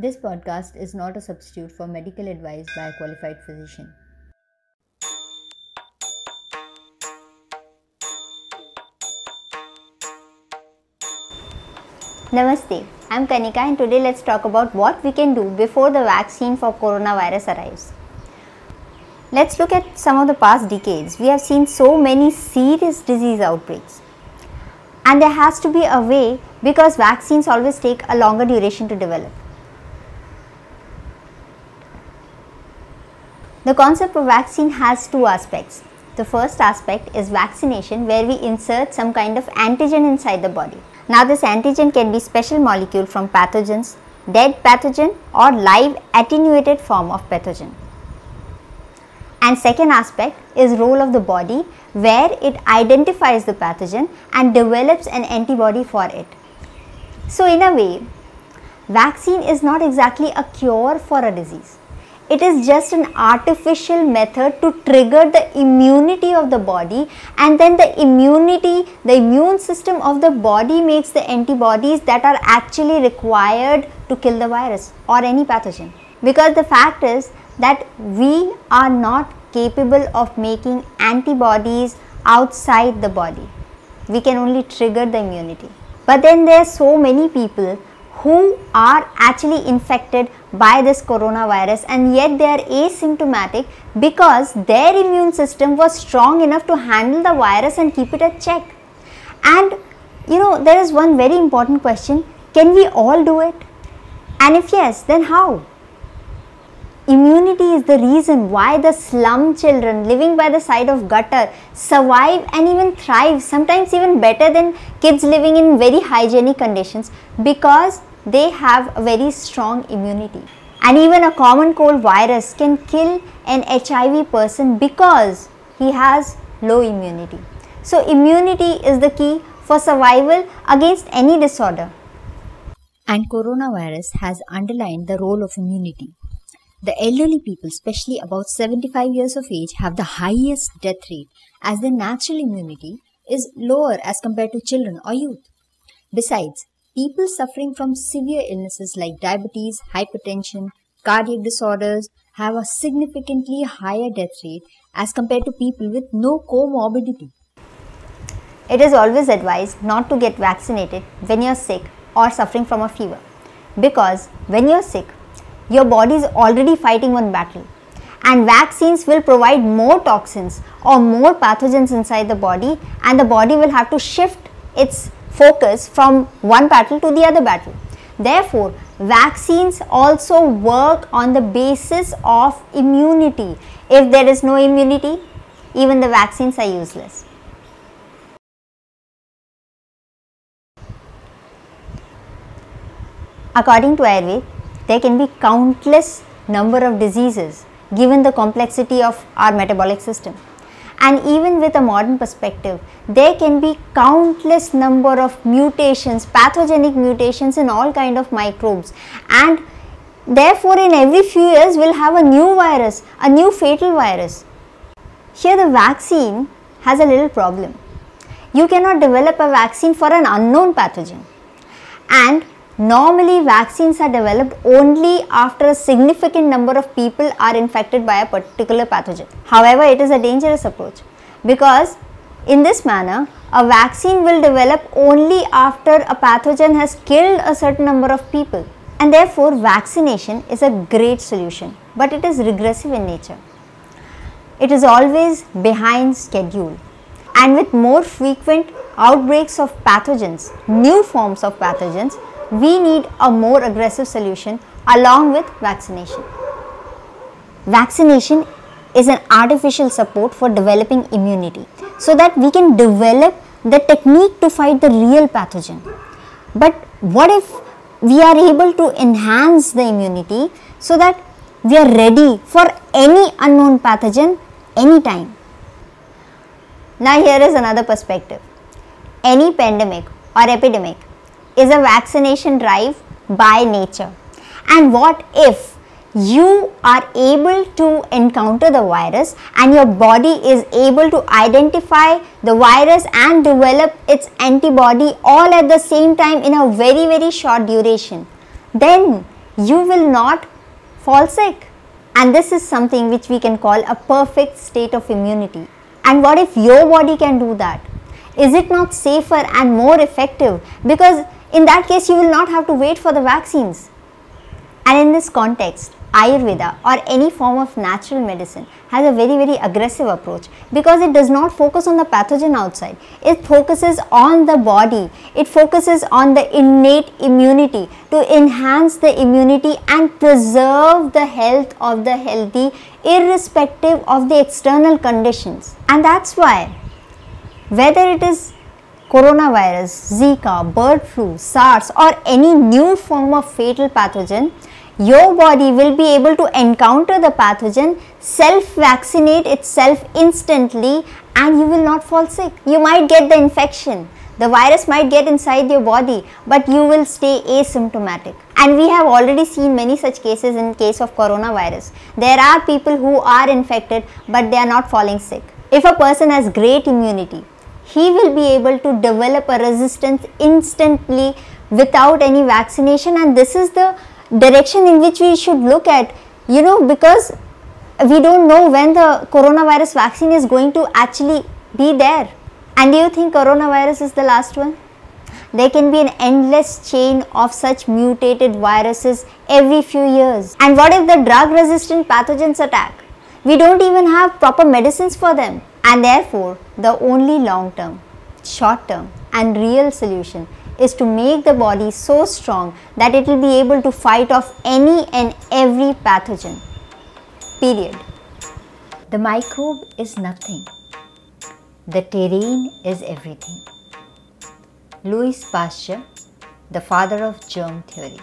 This podcast is not a substitute for medical advice by a qualified physician. Namaste, I'm Kanika and today let's talk about what we can do before the vaccine for coronavirus arrives. Let's look at some of the past decades. We have seen so many serious disease outbreaks. And there has to be a way because vaccines always take a longer duration to develop. The concept of vaccine has two aspects. The first aspect is vaccination where we insert some kind of antigen inside the body. Now this antigen can be special molecule from pathogens, dead pathogen or live attenuated form of pathogen. And second aspect is role of the body where it identifies the pathogen and develops an antibody for it. So in a way, vaccine is not exactly a cure for a disease it is just an artificial method to trigger the immunity of the body and then the immunity the immune system of the body makes the antibodies that are actually required to kill the virus or any pathogen. Because the fact is that we are not capable of making antibodies outside the body. We can only trigger the immunity. But then there are so many people who are actually infected by this coronavirus and yet they are asymptomatic because their immune system was strong enough to handle the virus and keep it at check. And you know, there is one very important question can we all do it? And if yes, then how? Immunity is the reason why the slum children living by the side of gutter survive and even thrive, sometimes even better than kids living in very hygienic conditions because they have a very strong immunity. And even a common cold virus can kill an HIV person because he has low immunity. So, immunity is the key for survival against any disorder. And coronavirus has underlined the role of immunity. The elderly people, especially about 75 years of age, have the highest death rate as their natural immunity is lower as compared to children or youth. Besides, people suffering from severe illnesses like diabetes, hypertension, cardiac disorders have a significantly higher death rate as compared to people with no comorbidity. It is always advised not to get vaccinated when you are sick or suffering from a fever because when you are sick, your body is already fighting one battle and vaccines will provide more toxins or more pathogens inside the body and the body will have to shift its focus from one battle to the other battle. Therefore, vaccines also work on the basis of immunity. If there is no immunity, even the vaccines are useless. According to Ayurveda, there can be countless number of diseases given the complexity of our metabolic system and even with a modern perspective there can be countless number of mutations pathogenic mutations in all kind of microbes. And therefore in every few years we'll have a new virus a new fatal virus. Here the vaccine has a little problem. You cannot develop a vaccine for an unknown pathogen. And Normally, vaccines are developed only after a significant number of people are infected by a particular pathogen. However, it is a dangerous approach because in this manner, a vaccine will develop only after a pathogen has killed a certain number of people. And therefore, vaccination is a great solution, but it is regressive in nature. It is always behind schedule and with more frequent outbreaks of pathogens, new forms of pathogens, we need a more aggressive solution along with vaccination. Vaccination is an artificial support for developing immunity so that we can develop the technique to fight the real pathogen. But what if we are able to enhance the immunity so that we are ready for any unknown pathogen anytime? Now, here is another perspective. Any pandemic or epidemic is a vaccination drive by nature. And what if you are able to encounter the virus and your body is able to identify the virus and develop its antibody all at the same time in a very very short duration then you will not fall sick. And this is something which we can call a perfect state of immunity. And what if your body can do that? Is it not safer and more effective? Because in that case, you will not have to wait for the vaccines. And in this context, Ayurveda or any form of natural medicine has a very very aggressive approach because it does not focus on the pathogen outside. It focuses on the body. It focuses on the innate immunity to enhance the immunity and preserve the health of the healthy irrespective of the external conditions. And that's why whether it is coronavirus, Zika, bird flu, SARS or any new form of fatal pathogen, your body will be able to encounter the pathogen, self vaccinate itself instantly and you will not fall sick. You might get the infection, the virus might get inside your body but you will stay asymptomatic. And we have already seen many such cases in case of coronavirus. There are people who are infected but they are not falling sick. If a person has great immunity, he will be able to develop a resistance instantly without any vaccination. And this is the direction in which we should look at you know because we don't know when the coronavirus vaccine is going to actually be there. And do you think coronavirus is the last one? There can be an endless chain of such mutated viruses every few years. And what if the drug resistant pathogens attack we don't even have proper medicines for them and therefore the only long term short term and real solution is to make the body so strong that it will be able to fight off any and every pathogen. Period. The microbe is nothing. The terrain is everything. Louis Pasteur, the father of germ theory.